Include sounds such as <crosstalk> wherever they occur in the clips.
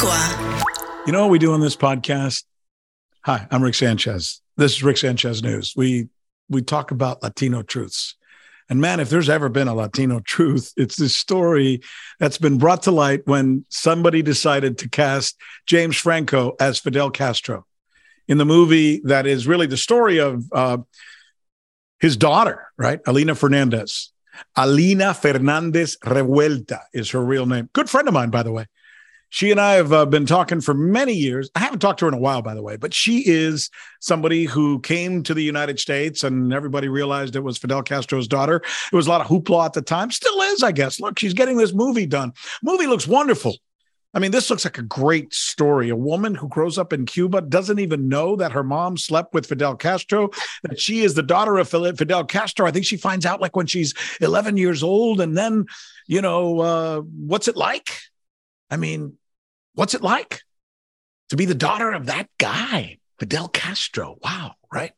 You know what we do on this podcast? Hi, I'm Rick Sanchez. This is Rick Sanchez News. We we talk about Latino truths. And man, if there's ever been a Latino truth, it's this story that's been brought to light when somebody decided to cast James Franco as Fidel Castro in the movie that is really the story of uh, his daughter, right? Alina Fernandez. Alina Fernandez Revuelta is her real name. Good friend of mine, by the way. She and I have uh, been talking for many years. I haven't talked to her in a while, by the way, but she is somebody who came to the United States and everybody realized it was Fidel Castro's daughter. It was a lot of hoopla at the time, still is, I guess. Look, she's getting this movie done. Movie looks wonderful. I mean, this looks like a great story. A woman who grows up in Cuba doesn't even know that her mom slept with Fidel Castro, that she is the daughter of Fidel Castro. I think she finds out like when she's 11 years old. And then, you know, uh, what's it like? I mean, what's it like to be the daughter of that guy, Fidel Castro? Wow, right?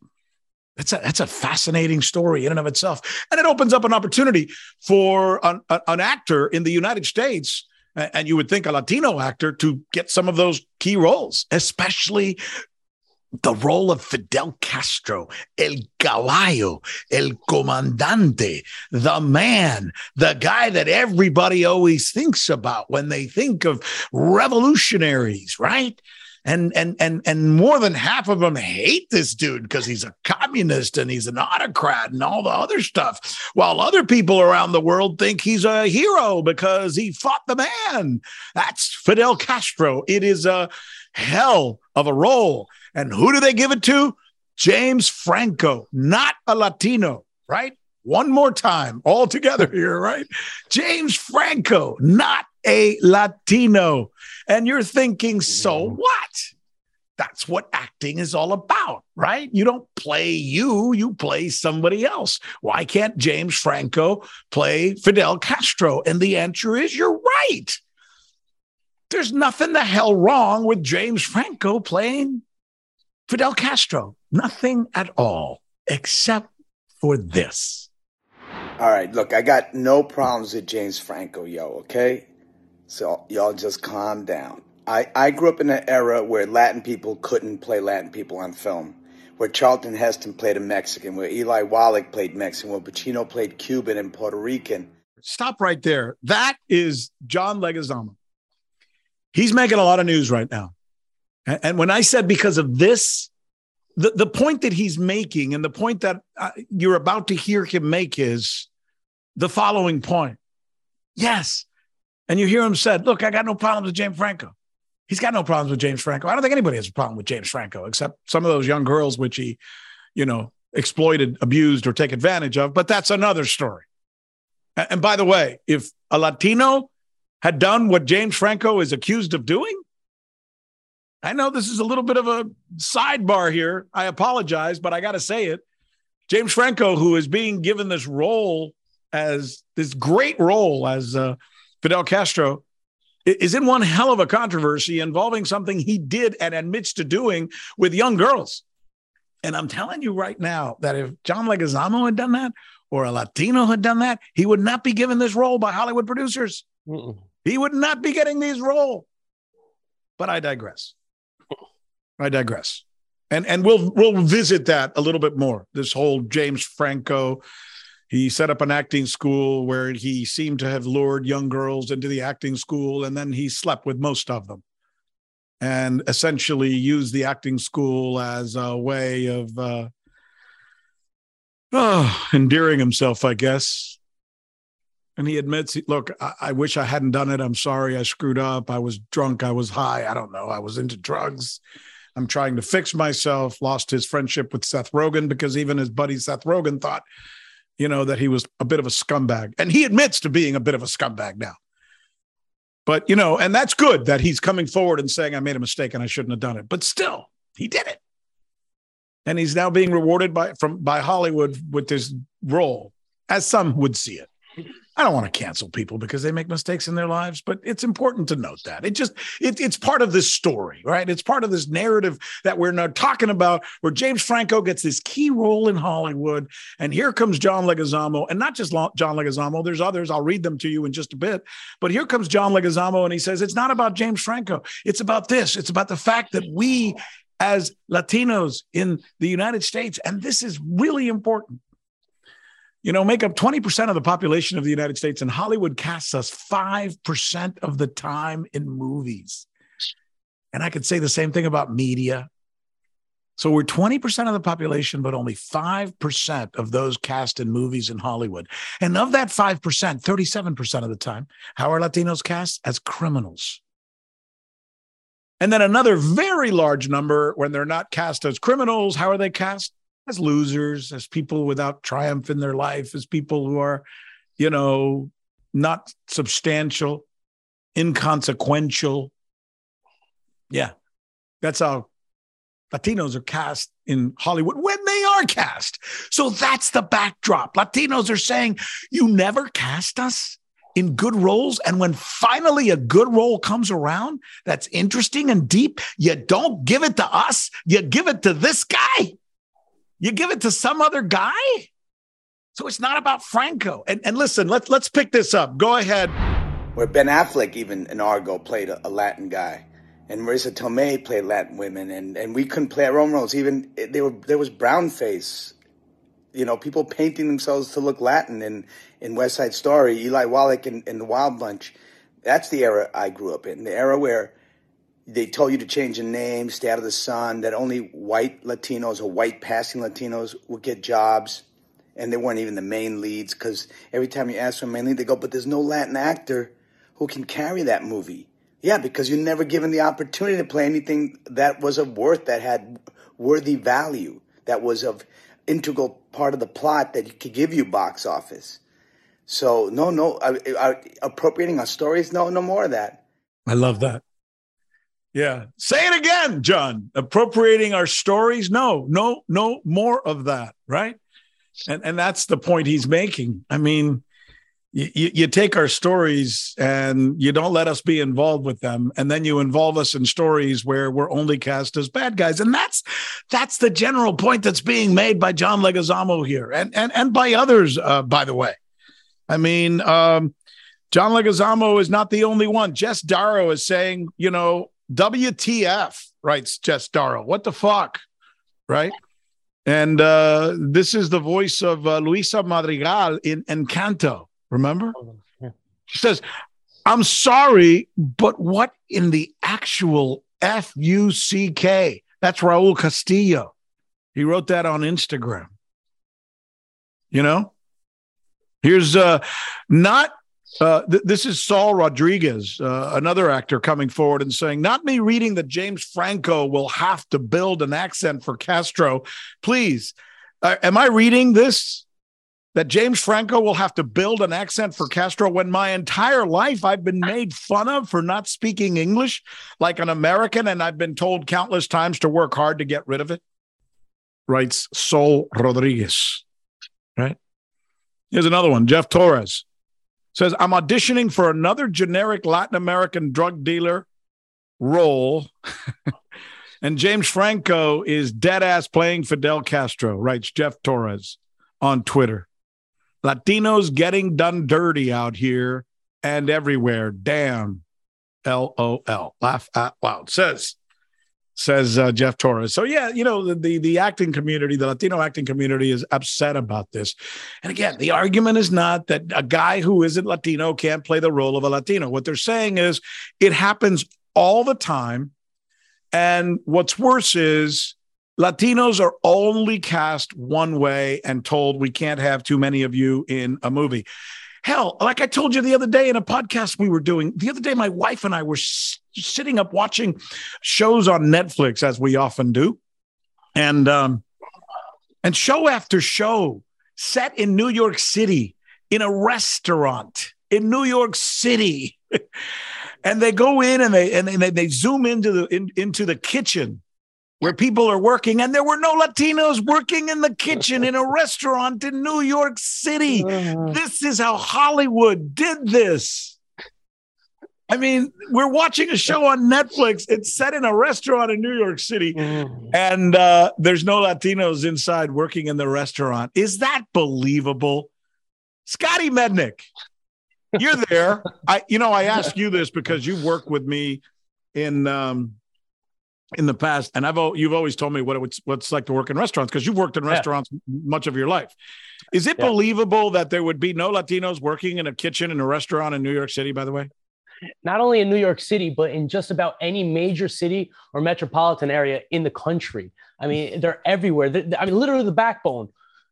That's a that's a fascinating story in and of itself, and it opens up an opportunity for an, an actor in the United States, and you would think a Latino actor to get some of those key roles, especially the role of Fidel Castro, El Caballo, El Comandante, the man, the guy that everybody always thinks about when they think of revolutionaries, right? And and and and more than half of them hate this dude because he's a communist and he's an autocrat and all the other stuff. While other people around the world think he's a hero because he fought the man. That's Fidel Castro. It is a hell of a role. And who do they give it to? James Franco, not a Latino, right? One more time, all together here, right? James Franco, not a Latino. And you're thinking, so what? That's what acting is all about, right? You don't play you, you play somebody else. Why can't James Franco play Fidel Castro? And the answer is you're right. There's nothing the hell wrong with James Franco playing Fidel Castro. Nothing at all, except for this. All right, look, I got no problems with James Franco, yo, okay? So y'all just calm down. I, I grew up in an era where Latin people couldn't play Latin people on film, where Charlton Heston played a Mexican, where Eli Wallach played Mexican, where Pacino played Cuban and Puerto Rican. Stop right there. That is John Leguizamo. He's making a lot of news right now. And when I said because of this, the, the point that he's making and the point that uh, you're about to hear him make is the following point. Yes. And you hear him said, look, I got no problems with James Franco. He's got no problems with James Franco. I don't think anybody has a problem with James Franco, except some of those young girls, which he, you know, exploited, abused, or take advantage of. But that's another story. And by the way, if a Latino had done what James Franco is accused of doing, I know this is a little bit of a sidebar here. I apologize, but I got to say it. James Franco, who is being given this role as this great role as uh, Fidel Castro, is in one hell of a controversy involving something he did and admits to doing with young girls. And I'm telling you right now that if John Leguizamo had done that or a Latino had done that, he would not be given this role by Hollywood producers. Mm-mm. He would not be getting these role. But I digress. I digress. And and we'll we'll visit that a little bit more. This whole James Franco, he set up an acting school where he seemed to have lured young girls into the acting school, and then he slept with most of them, and essentially used the acting school as a way of uh, oh, endearing himself, I guess. And he admits, look, I, I wish I hadn't done it. I'm sorry, I screwed up. I was drunk. I was high. I don't know. I was into drugs I'm trying to fix myself. Lost his friendship with Seth Rogen because even his buddy Seth Rogen thought, you know, that he was a bit of a scumbag. And he admits to being a bit of a scumbag now. But, you know, and that's good that he's coming forward and saying, I made a mistake and I shouldn't have done it. But still, he did it. And he's now being rewarded by from by Hollywood with this role, as some would see it. I don't want to cancel people because they make mistakes in their lives, but it's important to note that it just it, it's part of this story, right? It's part of this narrative that we're now talking about, where James Franco gets this key role in Hollywood, and here comes John Leguizamo, and not just John Leguizamo. There's others. I'll read them to you in just a bit, but here comes John Leguizamo, and he says it's not about James Franco. It's about this. It's about the fact that we, as Latinos in the United States, and this is really important you know, make up 20% of the population of the United States, and Hollywood casts us 5% of the time in movies. And I could say the same thing about media. So we're 20% of the population, but only 5% of those cast in movies in Hollywood. And of that 5%, 37% of the time, how are Latinos cast? As criminals. And then another very large number when they're not cast as criminals, how are they cast? As losers, as people without triumph in their life, as people who are, you know, not substantial, inconsequential. Yeah, that's how Latinos are cast in Hollywood when they are cast. So that's the backdrop. Latinos are saying, You never cast us in good roles. And when finally a good role comes around that's interesting and deep, you don't give it to us, you give it to this guy. You give it to some other guy. So it's not about Franco. And, and listen, let's let's pick this up. Go ahead. Where Ben Affleck, even in Argo, played a, a Latin guy, and Marisa Tomei played Latin women, and, and we couldn't play our own roles. Even eh, there were there was brown face, you know, people painting themselves to look Latin in in West Side Story. Eli Wallach in the Wild Bunch. That's the era I grew up in. The era where they told you to change your name, stay out of the sun, that only white Latinos or white passing Latinos would get jobs. And they weren't even the main leads because every time you ask for a main lead, they go, but there's no Latin actor who can carry that movie. Yeah, because you're never given the opportunity to play anything that was of worth, that had worthy value, that was of integral part of the plot that could give you box office. So no, no, uh, uh, appropriating our stories, no, no more of that. I love that. Yeah. Say it again, John. Appropriating our stories. No, no, no more of that. Right. And and that's the point he's making. I mean, you, you take our stories and you don't let us be involved with them and then you involve us in stories where we're only cast as bad guys and that's that's the general point that's being made by john leguizamo here and and and by others uh, by the way i mean um, john leguizamo is not the only one jess darrow is saying you know WTF, writes Jess Darrow. What the fuck? Right. And uh, this is the voice of uh, Luisa Madrigal in Encanto. Remember? She says, I'm sorry, but what in the actual F U C K? That's Raul Castillo. He wrote that on Instagram. You know? Here's uh not uh, th- this is Saul Rodriguez, uh, another actor, coming forward and saying, Not me reading that James Franco will have to build an accent for Castro. Please, uh, am I reading this? That James Franco will have to build an accent for Castro when my entire life I've been made fun of for not speaking English like an American, and I've been told countless times to work hard to get rid of it? Writes Saul Rodriguez. Right? Here's another one Jeff Torres says, I'm auditioning for another generic Latin American drug dealer role. <laughs> and James Franco is dead ass playing Fidel Castro, writes Jeff Torres on Twitter. Latinos getting done dirty out here and everywhere. Damn. LOL. Laugh out loud. Says says uh, Jeff Torres. So yeah, you know the, the, the acting community, the Latino acting community, is upset about this. And again, the argument is not that a guy who isn't Latino can't play the role of a Latino. What they're saying is it happens all the time, and what's worse is Latinos are only cast one way and told we can't have too many of you in a movie. Hell, like I told you the other day in a podcast we were doing, the other day, my wife and I were s- sitting up watching shows on Netflix, as we often do. And, um, and show after show set in New York City in a restaurant in New York City. <laughs> and they go in and they and they, they zoom into the in, into the kitchen where people are working and there were no Latinos working in the kitchen in a restaurant in New York City. Uh. This is how Hollywood did this. I mean, we're watching a show on Netflix. It's set in a restaurant in New York City, mm. and uh, there's no Latinos inside working in the restaurant. Is that believable? Scotty Mednick, you're there. I, you know, I ask you this because you work with me in um, in the past, and I've you've always told me what it's what's like to work in restaurants because you've worked in restaurants yeah. much of your life. Is it yeah. believable that there would be no Latinos working in a kitchen in a restaurant in New York City? By the way not only in New York City, but in just about any major city or metropolitan area in the country. I mean, they're everywhere. I mean, literally the backbone,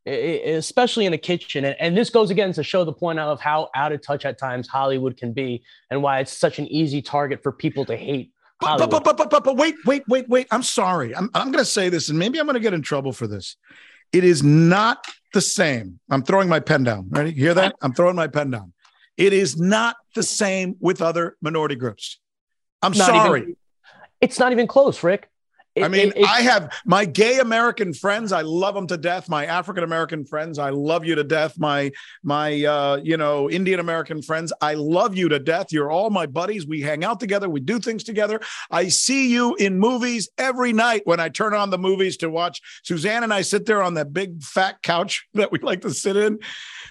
especially in a kitchen. And, this goes again to show the point of how out of touch at times Hollywood can be and why it's such an easy target for people to hate. But, but, but, but, but, but, wait, wait, wait, wait. I'm sorry. I'm, I'm going to say this, and maybe I'm going to get in trouble for this. It is not the same. I'm throwing my pen down. Ready? Hear that? I'm throwing my pen down. It is not the same with other minority groups. I'm not sorry. Even, it's not even close, Rick. It, I mean, it, I have my gay American friends. I love them to death. My African American friends, I love you to death. My my uh, you know Indian American friends, I love you to death. You're all my buddies. We hang out together. We do things together. I see you in movies every night when I turn on the movies to watch. Suzanne and I sit there on that big fat couch <laughs> that we like to sit in,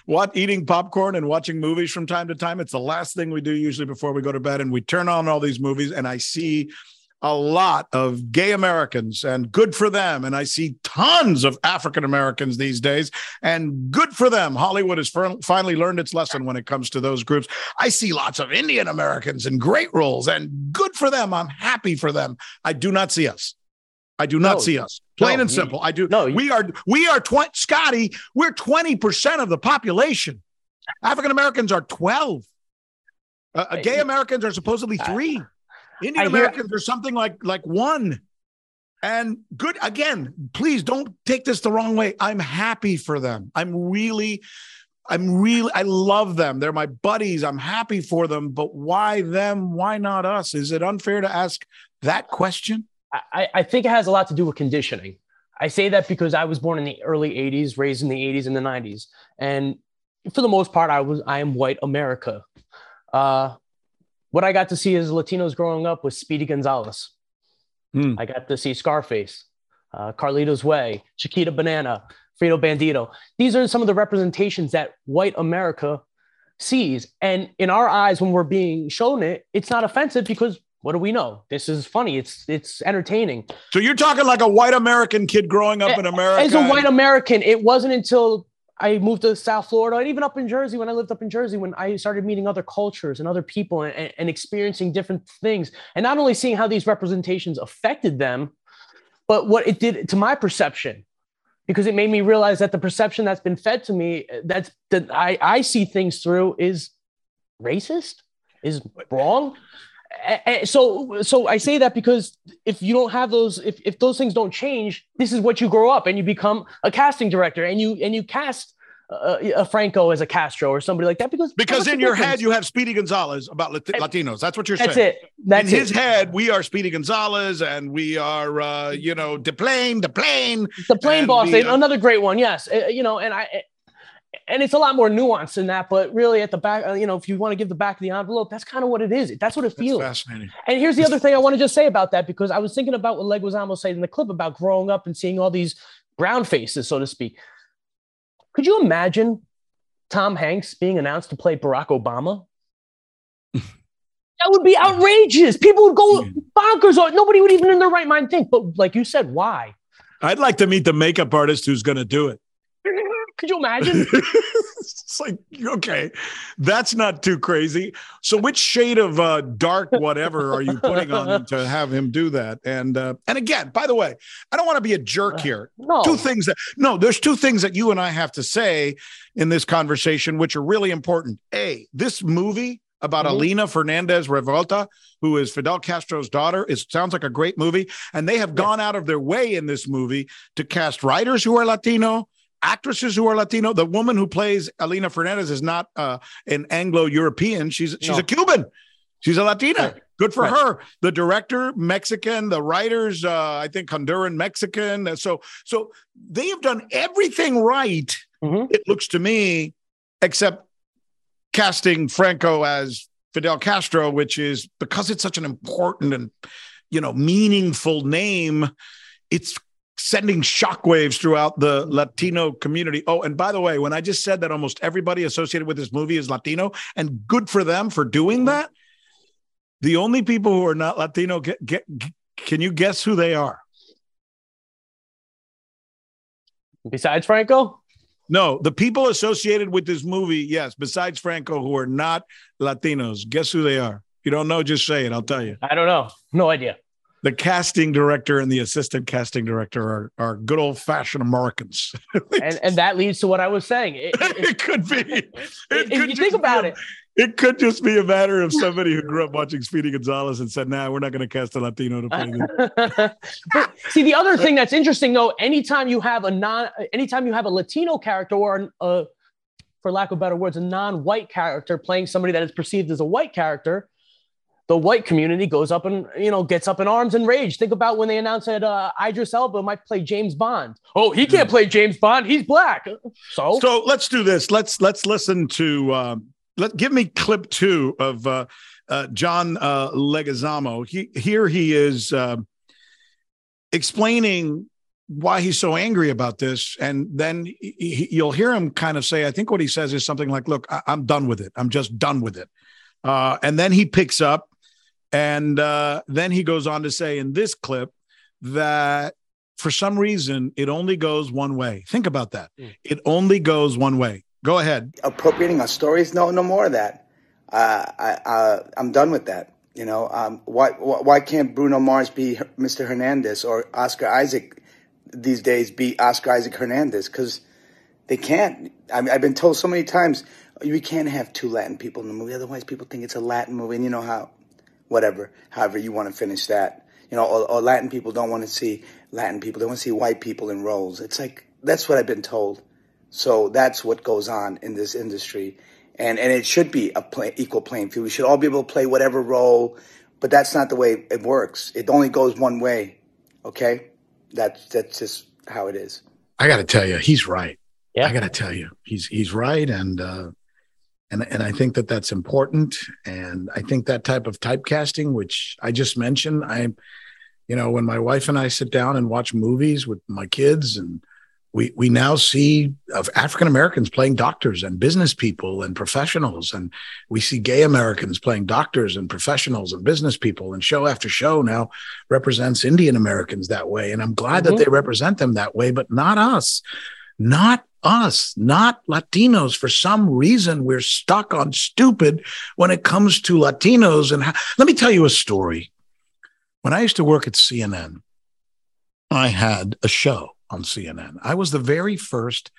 what eating popcorn and watching movies from time to time. It's the last thing we do usually before we go to bed, and we turn on all these movies, and I see a lot of gay Americans and good for them. And I see tons of African Americans these days and good for them. Hollywood has finally learned its lesson when it comes to those groups. I see lots of Indian Americans in great roles and good for them. I'm happy for them. I do not see us. I do not no, see us. Plain no, and simple. You, I do. No, we are, we are 20, Scotty, we're 20% of the population. African Americans are 12. Uh, gay Americans are supposedly three. Indian Americans are something like like one. And good again, please don't take this the wrong way. I'm happy for them. I'm really, I'm really, I love them. They're my buddies. I'm happy for them. But why them? Why not us? Is it unfair to ask that question? I, I think it has a lot to do with conditioning. I say that because I was born in the early 80s, raised in the 80s and the 90s. And for the most part, I was I am white America. Uh, what I got to see as Latinos growing up was Speedy Gonzalez. Mm. I got to see Scarface, uh, Carlito's Way, Chiquita Banana, Frito Bandito. These are some of the representations that white America sees. And in our eyes, when we're being shown it, it's not offensive because what do we know? This is funny. It's it's entertaining. So you're talking like a white American kid growing up in America. As a white American, it wasn't until I moved to South Florida and even up in Jersey when I lived up in Jersey when I started meeting other cultures and other people and, and experiencing different things and not only seeing how these representations affected them, but what it did to my perception because it made me realize that the perception that's been fed to me that's that I, I see things through is racist, is wrong. So, so I say that because if you don't have those, if, if those things don't change, this is what you grow up and you become a casting director and you and you cast a, a Franco as a Castro or somebody like that because because in your head you have Speedy Gonzalez about Lat- Latinos. That's what you're that's saying. That's it. That's in it. his head, we are Speedy Gonzalez and we are uh, you know the plane, the plane, the plane boss. The, uh, another great one, yes. Uh, you know, and I and it's a lot more nuanced than that. But really, at the back, uh, you know, if you want to give the back of the envelope, that's kind of what it is. That's what it feels. That's fascinating. And here's the other thing I want to just say about that because I was thinking about what Leguizamo said in the clip about growing up and seeing all these brown faces, so to speak. Could you imagine Tom Hanks being announced to play Barack Obama? that would be outrageous. People would go bonkers. Or nobody would even in their right mind think. But like you said, why? I'd like to meet the makeup artist who's going to do it. Could you imagine? <laughs> it's like, okay, that's not too crazy. So, which shade of uh, dark whatever are you putting on him to have him do that? And uh, and again, by the way, I don't want to be a jerk uh, here. No. Two things that no, there's two things that you and I have to say in this conversation, which are really important. A, this movie about mm-hmm. Alina Fernandez Revuelta, who is Fidel Castro's daughter. It sounds like a great movie. And they have gone out of their way in this movie to cast writers who are Latino, actresses who are Latino. The woman who plays Alina Fernandez is not uh, an Anglo European. She's she's no. a Cuban. She's a Latina. Right. Good for Right. her. The director, Mexican. The writers, uh, I think Honduran Mexican. So, so they have done everything right. Mhm. It looks to me, except casting Franco as Fidel Castro, which is because it's such an important and you know meaningful name. It's sending shockwaves throughout the Latino community. Oh, and by the way, when I just said that almost everybody associated with this movie is Latino, and good for them for doing that. The only people who are not Latino, get, get, can you guess who they are? Besides Franco, No, the people associated with this movie, yes, besides Franco, who are not Latinos. Guess who they are? If you don't know, just say it. I'll tell you. I don't know. No idea. The casting director and the assistant casting director are, are good old fashioned Americans. <laughs> And and that leads to what I was saying. It- it- <laughs> it could be. <laughs> It if could you just think be about a- it, It could just be a matter of somebody who grew up watching Speedy Gonzalez and said, "Nah, we're not going to cast a Latino to play this." but see, the other thing that's interesting though, anytime you have a non, anytime you have a Latino character or an, uh, for lack of better words, a non-white character playing somebody that is perceived as a white character, the white community goes up and you know gets up in arms and rage. Think about when they announced that uh, Idris Elba might play James Bond. Oh, he can't play James Bond. He's black. So, So let's do this. Let's let's listen to. Um, let give me clip two of uh, uh, John uh, Leguizamo. He here he is uh, explaining why he's so angry about this, and then he, he- you'll hear him kind of say, "I think what he says is something like, look, I, I'm done with it. I'm just done with it." Uh, and then he picks up, and uh, then he goes on to say in this clip that for some reason it only goes one way. Think about that. Mm. It only goes one way. Go ahead. appropriating our stories. No, no more of that. Uh, I, uh, I'm done with that. You know, um, why, why why can't Bruno Mars be Mr. Hernandez or Oscar Isaac these days be Oscar Isaac Hernandez? Because they can't. I mean, I've been told so many times we can't have two Latin people in the movie, otherwise people think it's a Latin movie, and you know how, whatever. However, you want to finish that. You know, or, or Latin people don't want to see Latin people; they want to see white people in roles. It's like that's what I've been told. So that's what goes on in this industry. And, and it should be a play, equal playing field. We should all be able to play whatever role, but that's not the way it works. It only goes one way. Okay? That's, that's just how it is. I got to tell you, he's right. Yeah. I got to tell you, he's he's right, and uh, and and I think that that's important, and I think that type of typecasting, which I just mentioned, I, you know, when my wife and I sit down and watch movies with my kids, and we we now see of African Americans playing doctors and business people and professionals, and we see gay Americans playing doctors and professionals and business people, and show after show now represents Indian Americans that way, and I'm glad Mhm. that they represent them that way, but not us. Not us, not Latinos. For some reason, we're stuck on stupid when it comes to Latinos. And how, let me tell you a story. When I used to work at CNN, I had a show on CNN. I was the very first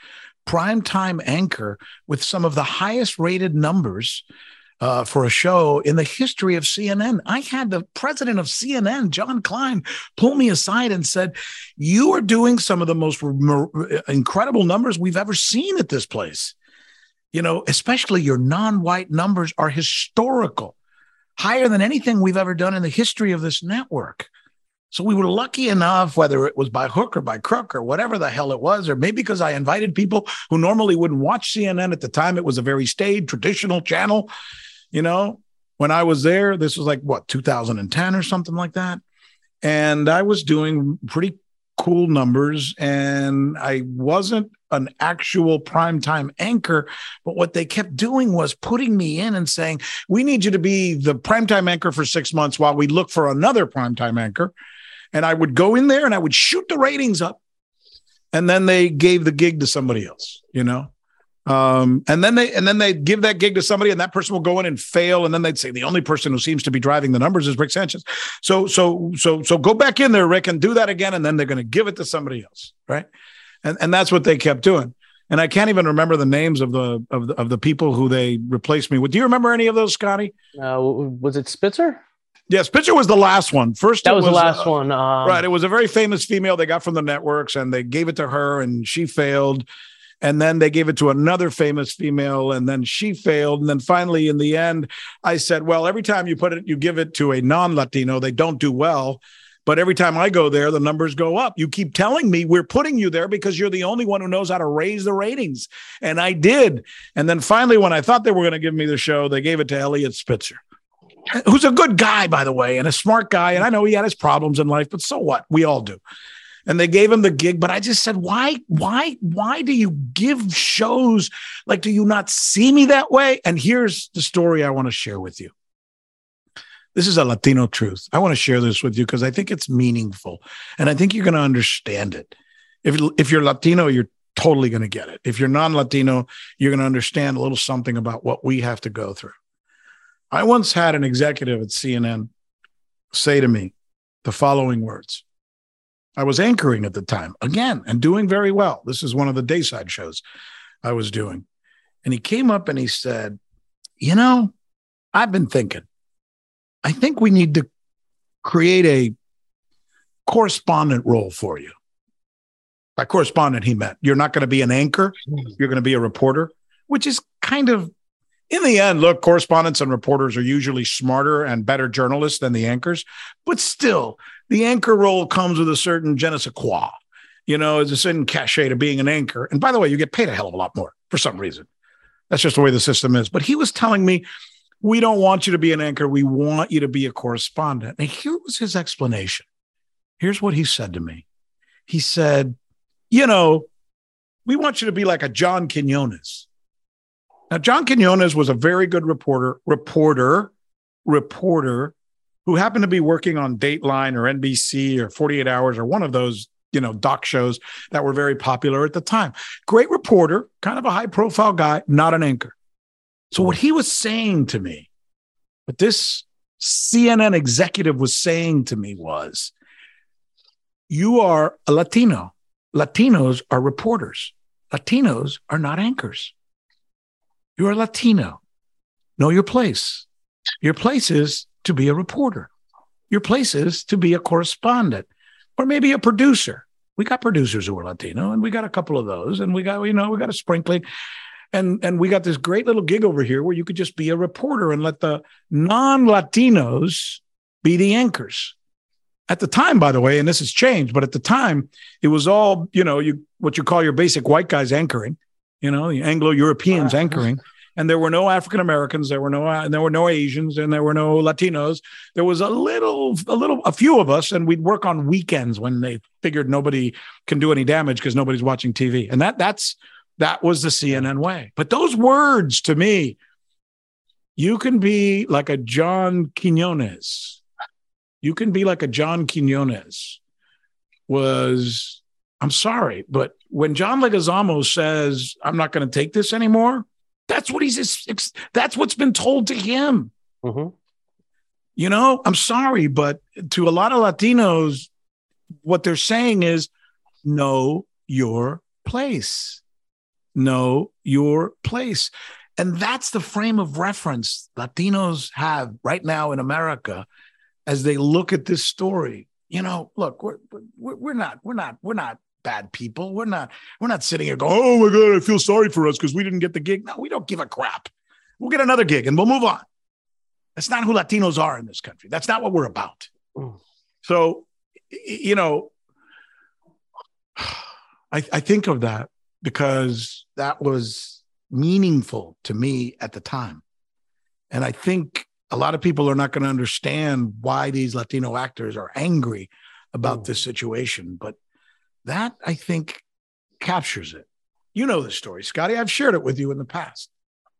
primetime anchor with some of the highest rated numbers uh, for a show in the history of CNN. I had the president of CNN, Jon Klein, pull me aside and said, You are doing some of the most incredible numbers we've ever seen at this place. You know, especially your non white numbers are historical, higher than anything we've ever done in the history of this network. So we were lucky enough, whether it was by hook or by crook or whatever the hell it was, or maybe because I invited people who normally wouldn't watch CNN at the time. It was a very staid, traditional channel. You know, when I was there, this was like what, 2010 or something like that. And I was doing pretty cool numbers and I wasn't an actual primetime anchor. But what they kept doing was putting me in and saying, we need you to be the primetime anchor for six months while we look for another primetime anchor. And I would go in there and I would shoot the ratings up. And then they gave the gig to somebody else, you know? Um, and then they and then they give that gig to somebody, and that person will go in and fail, and then they'd say the only person who seems to be driving the numbers is Rick Sanchez. So so so so go back in there, Rick, and do that again, and then they're going to give it to somebody else, right? And and that's what they kept doing. And I can't even remember the names of the of the, of the people who they replaced me with. Do you remember any of those, Scotty? uh, was it Spitzer? Yes, Spitzer was the last one. First, That it was, the last uh, one. Um, right. It was a very famous female they got from the networks, and they gave it to her, and she failed. And then they gave it to another famous female and then she failed. And then finally in the end i said well every time you put it you give it to a non-latino they don't do well. But every time i go there the numbers go up. You keep telling me we're putting you there because you're the only one who knows how to raise the ratings. And i did. And then finally when i thought they were going to give me the show they gave it to eliot spitzer who's a good guy by the way and a smart guy. And i know he had his problems in life but so what? We all do and they gave him the gig but i just said why why why do you give shows? Like do you not see me that way? And here's the story i want to share with you. This is a latino truth. I want to share this with you because i think it's meaningful and i think you're going to understand it. If, if you're latino you're totally going to get it. If you're non-latino you're going to understand a little something about what we have to go through. I once had an executive at cnn say to me the following words I was anchoring at the time again and doing very well. This is one of the dayside shows I was doing. And he came up and he said, You know, I've been thinking, I think we need to create a correspondent role for you. By correspondent, he meant you're not going to be an anchor, hmm. you're going to be a reporter, which is kind of, in the end, look, correspondents and reporters are usually smarter and better journalists than the anchors, but still, the anchor role comes with a certain je ne sais quoi. You know, it's a certain cachet to being an anchor. And by the way, you get paid a hell of a lot more for some reason. That's just the way the system is. But he was telling me, we don't want you to be an anchor. We want you to be a correspondent. And here was his explanation. Here's what he said to me. He said, you know, we want you to be like a John Quinones. Now, John Quinones was a very good reporter, reporter, reporter who happened to be working on Dateline or NBC or 48 Hours or one of those, you know, doc shows that were very popular at the time. Great reporter, kind of a high profile guy, not an anchor. So what he was saying to me, what this CNN executive was saying to me was, you are a Latino. Latinos are reporters. Latinos are not anchors. You're a Latino. Know your place. Your place is to be a reporter. Your place is to be a correspondent or maybe a producer. We got producers who are Latino and we got a couple of those and we got, you know, we got a sprinkling. And, and we got this great little gig over here where you could just be a reporter and let the non Latinos be the anchors. At the time, by the way, and this has changed, but at the time, it was all, you know, you what you call your basic white guys anchoring, you know, the Anglo Europeans uh-huh. anchoring and there were no African Americans, there were no and there were no Asians, and there were no Latinos. There was a little, a little, a few of us, and we'd work on weekends when they figured nobody can do any damage because nobody's watching TV, and that that's that was the CNN way. But those words to me, you can be like a John Quinones. You can be like a John Quinones. Was I'm sorry, but when John Leguizamo says I'm not going to take this anymore, that's what he's. That's what's been told to him. Mm-hmm. You know, I'm sorry, but to a lot of Latinos, what they're saying is, know your place. Know your place. And that's the frame of reference Latinos have right now in America as they look at this story. You know, look, we're, we're, we're not, we're not, we're not bad people. We're not we're not sitting here going, "Oh my god, I feel sorry for us because we didn't get the gig." No, we don't give a crap. We'll get another gig and we'll move on. That's not who Latinos are in this country. That's not what we're about. Mm. So, you know, I, I think of that because that was meaningful to me at the time. And I think a lot of people are not going to understand why these Latino actors are angry about mm. this situation. But that I think captures it. You know the story, Scotty. I've shared it with you in the past.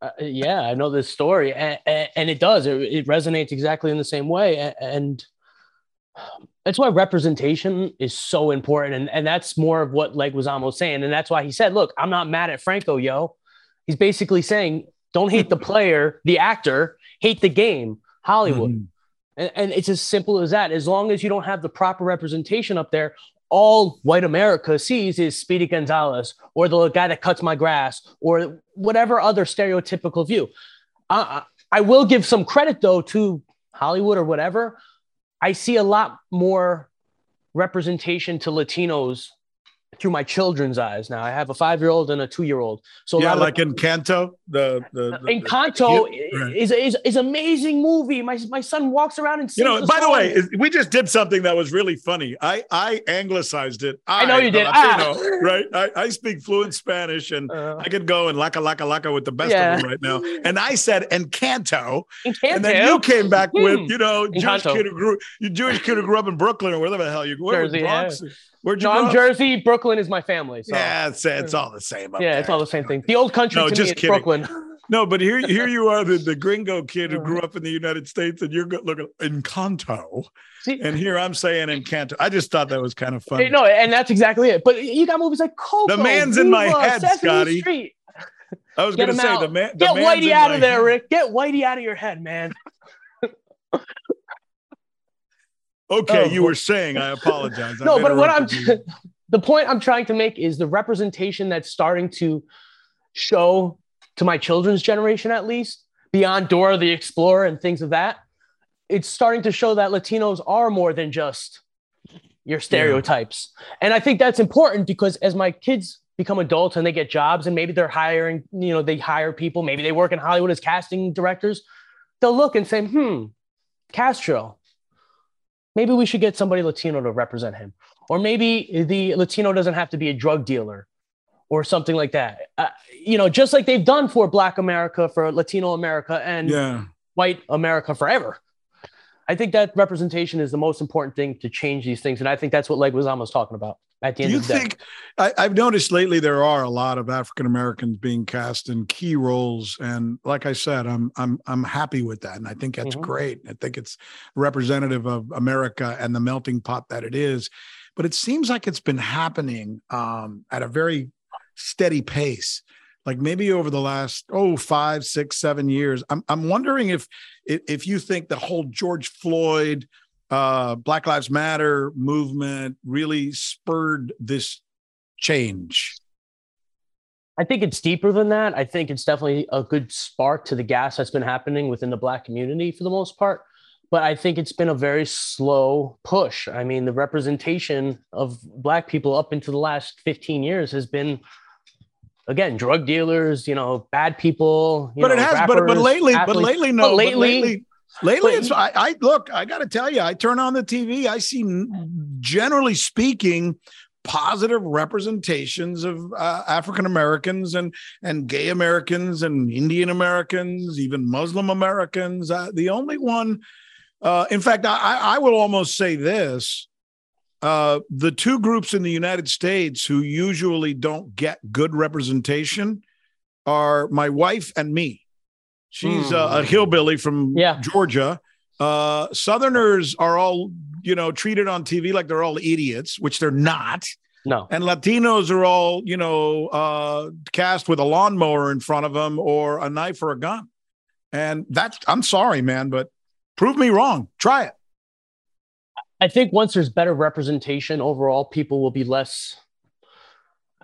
Uh, yeah, I know this story, and, and it does. It, it, resonates exactly in the same way, and that's why representation is so important. And, and that's more of what Leguizamo was almost saying, and that's why he said, "Look, I'm not mad at Franco, yo." He's basically saying, "Don't hate the player, the actor, hate the game, Hollywood." Mm-hmm. And, and it's as simple as that. As long as you don't have the proper representation up there, all white America sees is Speedy Gonzalez or the guy that cuts my grass or whatever other stereotypical view. Uh, I will give some credit though to Hollywood or whatever. I see a lot more representation to Latinos through my children's eyes now. I have a five year old and a two year old. So yeah, like Encanto, the the, the Encanto the, is, is is amazing movie. My my son walks around and you know. The by song. the way, we just did something that was really funny. I I anglicized it. I, I know you did. Latino, ah. right? I, I speak fluent Spanish and uh, I could go and laka laka laka with the best yeah. of them right now. And I said Encanto, Encanto. and then you came back hmm. with you know Jewish kid who grew you Jewish kid who grew up in Brooklyn or wherever the hell you grew up. Bronx. Yeah. Where'd you no, I'm Jersey. Brooklyn is my family. So. Yeah, it's, it's all the same. yeah, there. it's all the same thing. The old country no, to just me is Brooklyn. No, but here, here you are, the, the gringo kid who <laughs> grew up in the United States, and you're looking Encanto. See, and here I'm saying Encanto. I just thought that was kind of funny. No, and that's exactly it. But you got movies like Coco. The man's Viva, in my head, Sesame Scotty. Street. <laughs> I was going to say out. the man. The Get Whitey out of there, head. Rick. Get Whitey out of your head, man. <laughs> okay, oh, you were saying. I apologize. <laughs> no, but what I'm <laughs> the point I'm trying to make is the representation that's starting to show to my children's generation, at least beyond Dora the Explorer and things of that. It's starting to show that Latinos are more than just your stereotypes. Yeah. And I think that's important because as my kids become adults and they get jobs and maybe they're hiring, you know, they hire people, maybe they work in Hollywood as casting directors, they'll look and say, hmm, Castro, maybe we should get somebody Latino to represent him. Or maybe the Latino doesn't have to be a drug dealer or something like that. Uh, you know, just like they've done for Black America, for Latino America, and yeah. white America forever. I think that representation is the most important thing to change these things, and I think that's what Leguizamo was talking about at the end Do you of the think. I, have noticed lately there are a lot of African Americans being cast in key roles, and like I said, I'm I'm I'm happy with that, and I think that's mm-hmm. great. I think it's representative of America and the melting pot that it is but it seems like it's been happening um, at a very steady pace like maybe over the last oh five six seven years i'm, I'm wondering if, if you think the whole george floyd uh, black lives matter movement really spurred this change. I think it's deeper than that. I think it's definitely a good spark to the gas that's been happening within the black community for the most part. But I think it's been a very slow push. I mean, the representation of Black people up into the last 15 years has been, again, drug dealers, you know, bad people. but know, it has, rappers, but but lately, athletes. but lately, no, but lately, but lately, lately, it's I, I look. I got to tell you, I turn on the TV, I see, generally speaking, positive representations of uh, African Americans and and gay Americans and Indian Americans, even Muslim Americans. Uh, the only one uh, in fact, I, I will almost say this. Uh, the two groups in the United States who usually don't get good representation are my wife and me. She's mm. a, a, hillbilly from yeah. Georgia. Uh, Southerners are all, you know, treated on TV like they're all idiots, which they're not. No. And Latinos are all, you know, uh, cast with a lawnmower in front of them or a knife or a gun. And that's, I'm sorry, man, but Prove me wrong. Try it. I think once there's better representation overall, people will be less.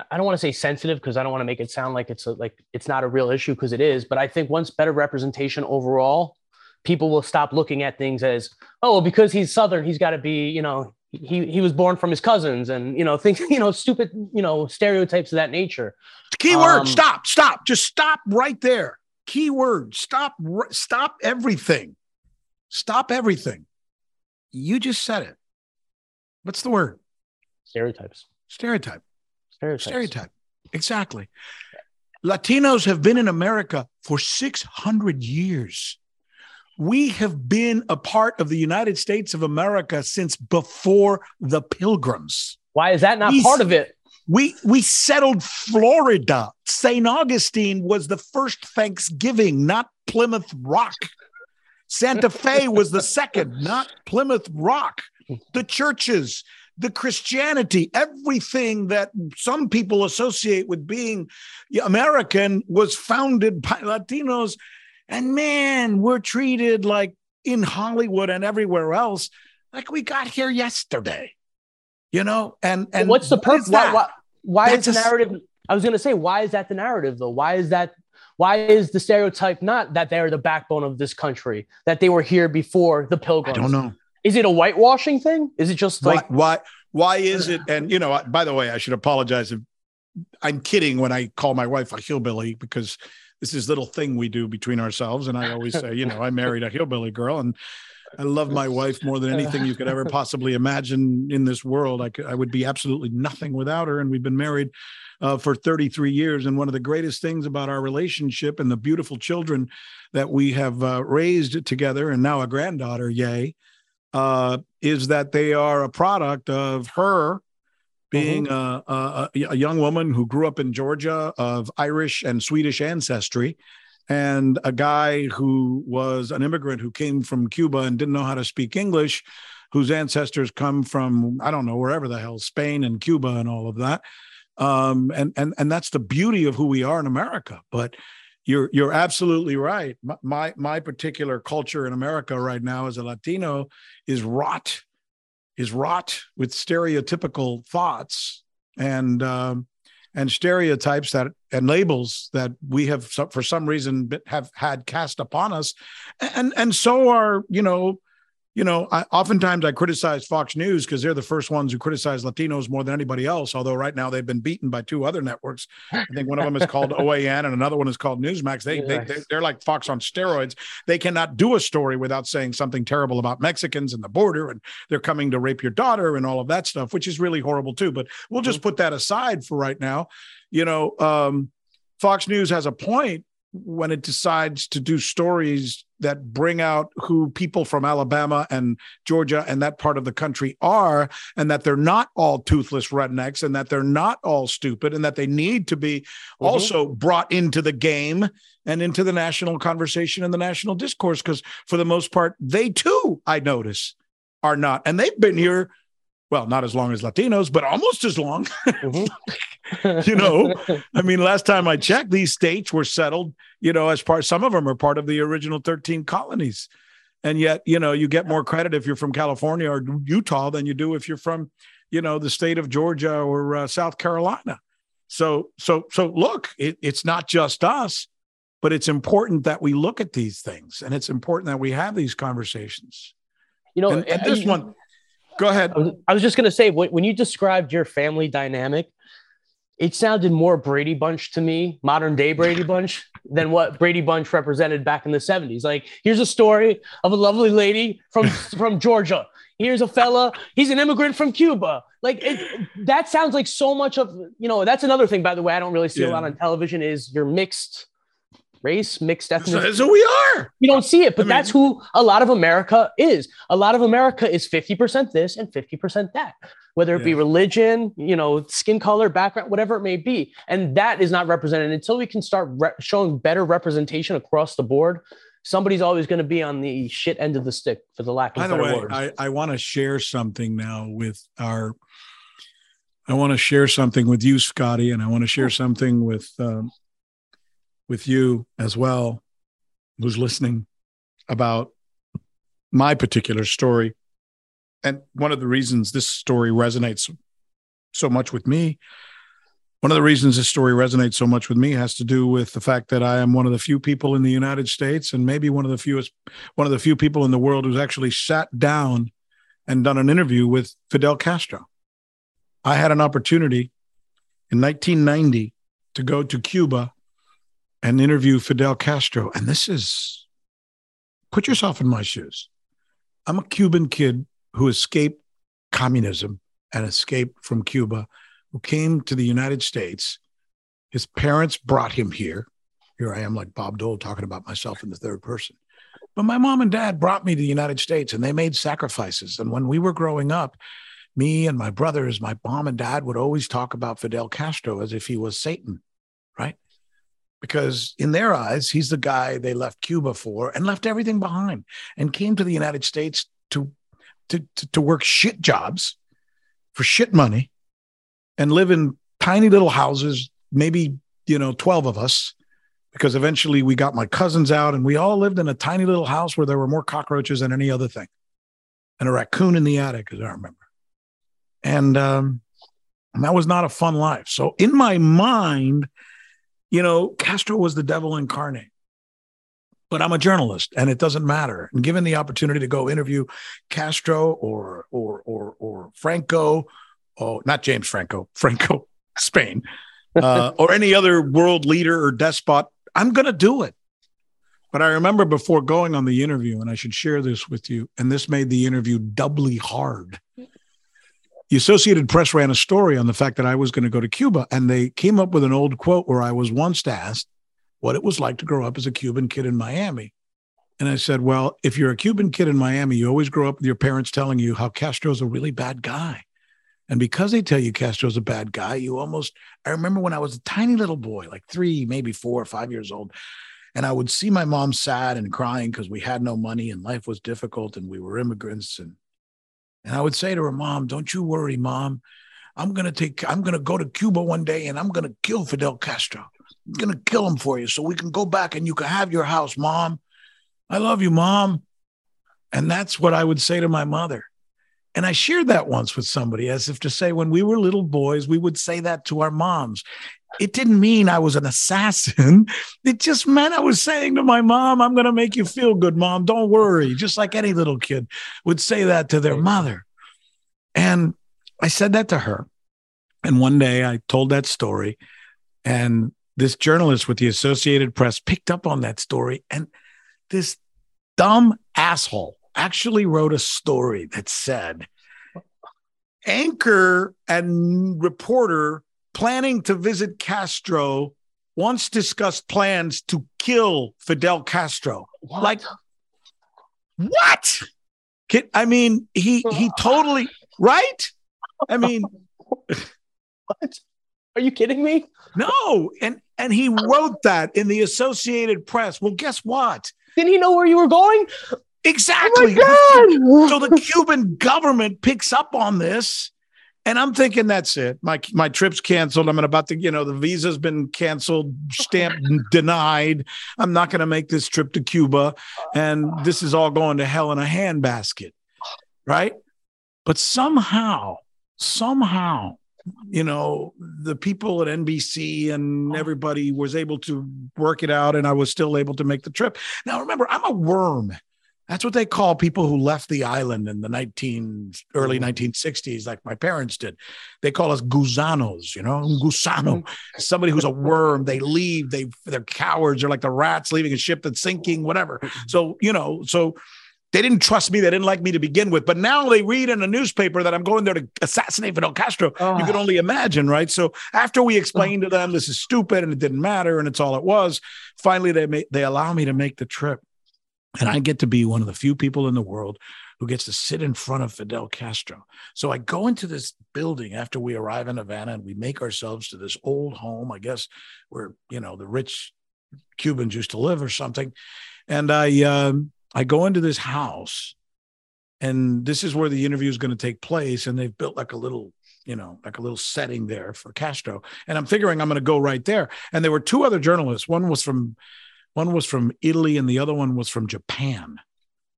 I don't want to say sensitive because I don't want to make it sound like it's a, like it's not a real issue because it is. But I think once better representation overall, people will stop looking at things as oh because he's southern he's got to be you know he he was born from his cousins and you know <laughs> things you know stupid you know stereotypes of that nature. Keyword. Um, stop. Stop. Just stop right there. Keyword. Stop. Stop everything. Stop everything. You just said it. What's the word? Stereotypes. Stereotype. Stereotypes. Stereotype. Exactly. Latinos have been in America for 600 years. We have been a part of the United States of America since before the Pilgrims. Why is that not we, part of it? We we settled Florida. St. Augustine was the first Thanksgiving, not Plymouth Rock. Santa <laughs> Fe was the second, not Plymouth Rock. The churches, the Christianity, everything that some people associate with being American was founded by Latinos. And man, we're treated like in Hollywood and everywhere else, like we got here yesterday. You know, and and what's the purpose? Why, why, why is the narrative? I was going to say, why is that the narrative though? Why is that why is the stereotype not that they're the backbone of this country, that they were here before the pilgrims? I don't know. Is it a whitewashing thing? Is it just like why? why is it? And you know, by the way, I should apologize. If, I'm kidding when I call my wife a hillbilly because this is little thing we do between ourselves. And I always say, you know, I married a hillbilly girl and I love my wife more than anything you could ever possibly imagine in this world. I could, I would be absolutely nothing without her. And we've been married uh, for 33 years. And one of the greatest things about our relationship and the beautiful children that we have uh, raised together, and now a granddaughter, yay, uh, is that they are a product of her being mm-hmm. a, a, a, young woman who grew up in Georgia of Irish and Swedish ancestry, and a guy who was an immigrant who came from Cuba and didn't know how to speak English, whose ancestors come from I don't know wherever the hell Spain and Cuba and all of that. Um, and and and that's the beauty of who we are in America. But you're you're absolutely right. My my particular culture in America right now as a Latino is rot is wrought with stereotypical thoughts and um, and stereotypes that and labels that we have for some reason have had cast upon us and and so are you know you know, I, oftentimes I criticize Fox News because they're the first ones who criticize Latinos more than anybody else. Although right now they've been beaten by two other networks. I think one of them is called <laughs> OAN and another one is called Newsmax. They, yes. they they're like Fox on steroids. They cannot do a story without saying something terrible about Mexicans and the border, and they're coming to rape your daughter and all of that stuff, which is really horrible too. But we'll just mm-hmm. put that aside for right now. You know, um, Fox News has a point when it decides to do stories that bring out who people from Alabama and Georgia and that part of the country are, and that they're not all toothless rednecks, and that they're not all stupid, and that they need to be mm-hmm. also brought into the game and into the national conversation and the national discourse. Because for the most part, they too, I notice, are not. And they've been here well, not as long as Latinos, but almost as long. Mm-hmm. <laughs> you know, I mean, last time I checked, these states were settled, you know, as part, some of them are part of the original 13 colonies. And yet, you know, you get more credit if you're from California or Utah than you do if you're from, you know, the state of Georgia or uh, South Carolina. So, so, so look, it, it's not just us, but it's important that we look at these things and it's important that we have these conversations. You know, and, and this one, Go ahead. I was, just going to say, when you described your family dynamic, it sounded more Brady Bunch to me, modern day Brady <laughs> Bunch, than what Brady Bunch represented back in the 70s. Like, here's a story of a lovely lady from, <laughs> from Georgia. Here's a fella, he's an immigrant from Cuba. Like, it, that sounds like so much of, you know, that's another thing, by the way, I don't really see yeah. a lot on television is you're mixed race, mixed ethnicity. That's who we are. You don't see it, but I that's mean, who a lot of America is. A lot of America is 50% this and 50% that, whether it yeah. be religion, you know, skin color, background, whatever it may be. And that is not represented until we can start re- showing better representation across the board. Somebody's always going to be on the shit end of the stick for the lack of By the way, words. I, I want to share something now with our I want to share something with you, Scotty, and I want to share something with um, with you as well, who's listening, about my particular story. And one of the reasons this story resonates so much with me, one of the reasons this story resonates so much with me has to do with the fact that I am one of the few people in the United States and maybe one of the fewest, one of the few people in the world who's actually sat down and done an interview with Fidel Castro. I had an opportunity in 1990 to go to Cuba and interview Fidel Castro. And this is, put yourself in my shoes. I'm a Cuban kid who escaped communism and escaped from Cuba, who came to the United States. His parents brought him here. Here I am, like Bob Dole, talking about myself in the third person. But my mom and dad brought me to the United States and they made sacrifices. And when we were growing up, me and my brothers, my mom and dad would always talk about Fidel Castro as if he was Satan? Because in their eyes, he's the guy they left Cuba for and left everything behind and came to the United States to, to, to, to work shit jobs for shit money and live in tiny little houses, maybe, you know, 12 of us, because eventually we got my cousins out and we all lived in a tiny little house where there were more cockroaches than any other thing and a raccoon in the attic, as I remember. And, um, and that was not a fun life. So in my mind, you know, Castro was the devil incarnate. But I'm a journalist and it doesn't matter. And given the opportunity to go interview Castro or or or or Franco oh, not James Franco, <laughs> Franco, Spain, uh, or any other world leader or despot, I'm going to do it. But I remember before going on the interview, and I should share this with you, and this made the interview doubly hard. The Associated Press ran a story on the fact that I was going to go to Cuba, and they came up with an old quote where I was once asked what it was like to grow up as a Cuban kid in Miami. And I said, Well, if you're a Cuban kid in Miami, you always grow up with your parents telling you how Castro's a really bad guy. And because they tell you Castro's a bad guy, you almost, I remember when I was a tiny little boy, like three, maybe four or five years old, and I would see my mom sad and crying because we had no money and life was difficult and we were immigrants. And, and I would say to her, Mom, don't you worry, Mom. I'm going to take, I'm going to go to Cuba one day and I'm going to kill Fidel Castro. I'm going to kill him for you so we can go back and you can have your house, Mom. I love you, Mom. And that's what I would say to my mother. And I shared that once with somebody as if to say, when we were little boys, we would say that to our moms. It didn't mean I was an assassin. <laughs> It just meant I was saying to my mom, I'm going to make you feel good, mom. Don't worry. Just like any little kid would say that to their mother. And I said that to her. And one day I told that story. And this journalist with the Associated Press picked up on that story. And this dumb asshole actually wrote a story that said anchor and reporter planning to visit Castro once discussed plans to kill Fidel Castro. What? Like what? I mean, he he <laughs> totally right. I mean, what? Are you kidding me? No, and and he wrote that in the Associated Press. Well, guess what? Didn't he know where you were going? Exactly. Oh so the Cuban government picks up on this. And I'm thinking that's it. My my trip's canceled. I'm about to, you know, the visa's been canceled, stamped <laughs> denied. I'm not going to make this trip to Cuba, and this is all going to hell in a handbasket, right? But somehow, somehow, you know, the people at NBC and everybody was able to work it out, and I was still able to make the trip. Now, remember, I'm a worm. That's what they call people who left the island in the 19 early 1960s, mm-hmm. like my parents did. They call us gusanos, you know, gusano, mm-hmm. somebody who's a worm. They leave, they they're cowards, they're like the rats leaving a ship that's sinking, whatever. Mm-hmm. So, you know, so they didn't trust me. They didn't like me to begin with. But now they read in a newspaper that I'm going there to assassinate Fidel Castro. Oh. You can only imagine, right? So after we explained to them this is stupid and it didn't matter and it's all it was, finally they may, they allow me to make the trip. And I get to be one of the few people in the world who gets to sit in front of Fidel Castro. So I go into this building after we arrive in Havana and we make ourselves to this old home, I guess, where, you know, the rich Cubans used to live or something. And I, um, I go into this house and this is where the interview is going to take place. And they've built like a little you know, like a little setting there for Castro. And I'm figuring I'm going to go right there. And there were two other journalists. One was from one was from Italy and the other one was from Japan.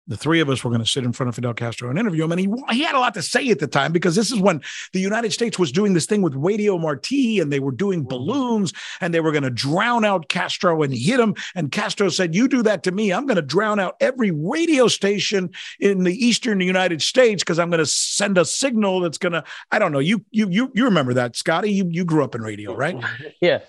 The three of us were going to sit in front of Fidel Castro and interview him. And he, he had a lot to say at the time because this is when the United States was doing this thing with Radio Marti and they were doing balloons and they were going to drown out Castro and hit him. And Castro said, You do that to me. I'm going to drown out every radio station in the Eastern United States because I'm going to send a signal that's going to, I don't know. You, you, you, you remember that, Scotty? You, you grew up in radio, right? <laughs> Yeah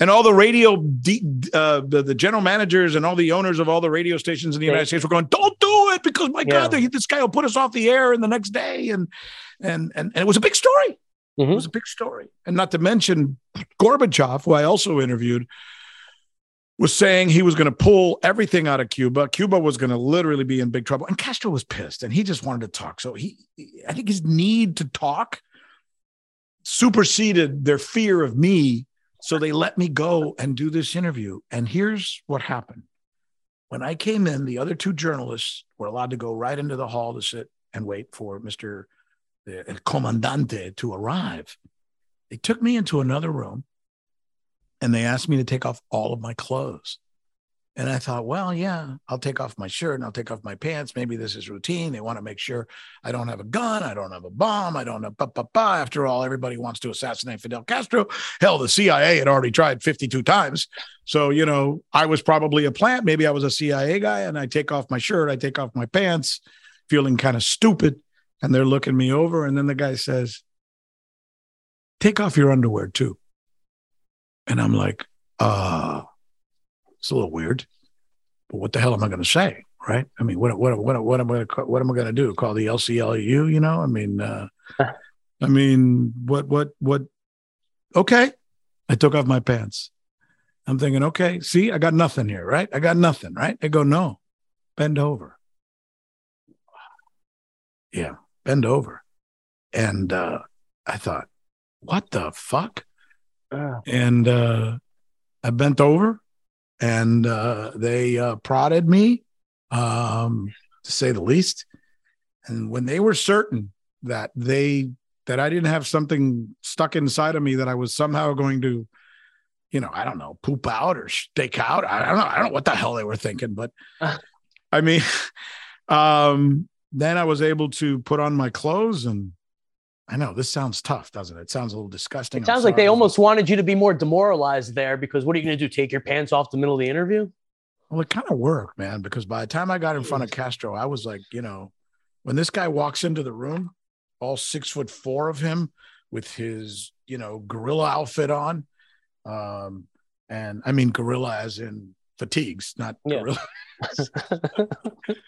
and all the radio uh, the, the general managers and all the owners of all the radio stations in the united states were going don't do it because my yeah. god this guy will put us off the air in the next day and and and, and it was a big story mm-hmm. it was a big story and not to mention gorbachev who i also interviewed was saying he was going to pull everything out of Cuba. Cuba was going to literally be in big trouble. And Castro was pissed and he just wanted to talk. So he, I think his need to talk superseded their fear of me so they let me go and do this interview. And here's what happened. When I came in, the other two journalists were allowed to go right into the hall to sit and wait for Mr. El Comandante to arrive. They took me into another room and they asked me to take off all of my clothes. And I thought, well, yeah, I'll take off my shirt and I'll take off my pants. Maybe this is routine. They want to make sure I don't have a gun, I don't have a bomb, I don't have ba ba ba. After all, everybody wants to assassinate Fidel Castro. Hell, the CIA had already tried 52 times. So, you know, I was probably a plant. Maybe I was a CIA guy and I take off my shirt, I take off my pants, feeling kind of stupid. And they're looking me over. And then the guy says, take off your underwear too. And I'm like, uh, it's a little weird, but what the hell am I going to say? Right. I mean, what, what, what, what am I going to, what am I going to do? Call the ACLU, you know? I mean, uh, <laughs> I mean, what, what, what, okay. I took off my pants. I'm thinking, okay, see, I got nothing here, right? I got nothing, right? They go, no, bend over. Yeah, bend over. And uh, I thought, what the fuck? Uh. And uh, I bent over and uh, they uh, prodded me, um, to say the least. And when they were certain that they that I didn't have something stuck inside of me that I was somehow going to, you know, I don't know, poop out or stake out. I don't know. I don't know what the hell they were thinking, but. <laughs> I mean, <laughs> um, then I was able to put on my clothes and I know this sounds tough, doesn't it? It sounds a little disgusting. It sounds like they almost wanted you to be more demoralized there because what are you going to do? Take your pants off the middle of the interview? Well, it kind of worked, man, because by the time I got in front of Castro, I was like, you know, when this guy walks into the room, all six foot four of him with his, you know, guerrilla outfit on. Um, and I mean guerrilla as in fatigues, not yeah. gorilla. <laughs> <laughs>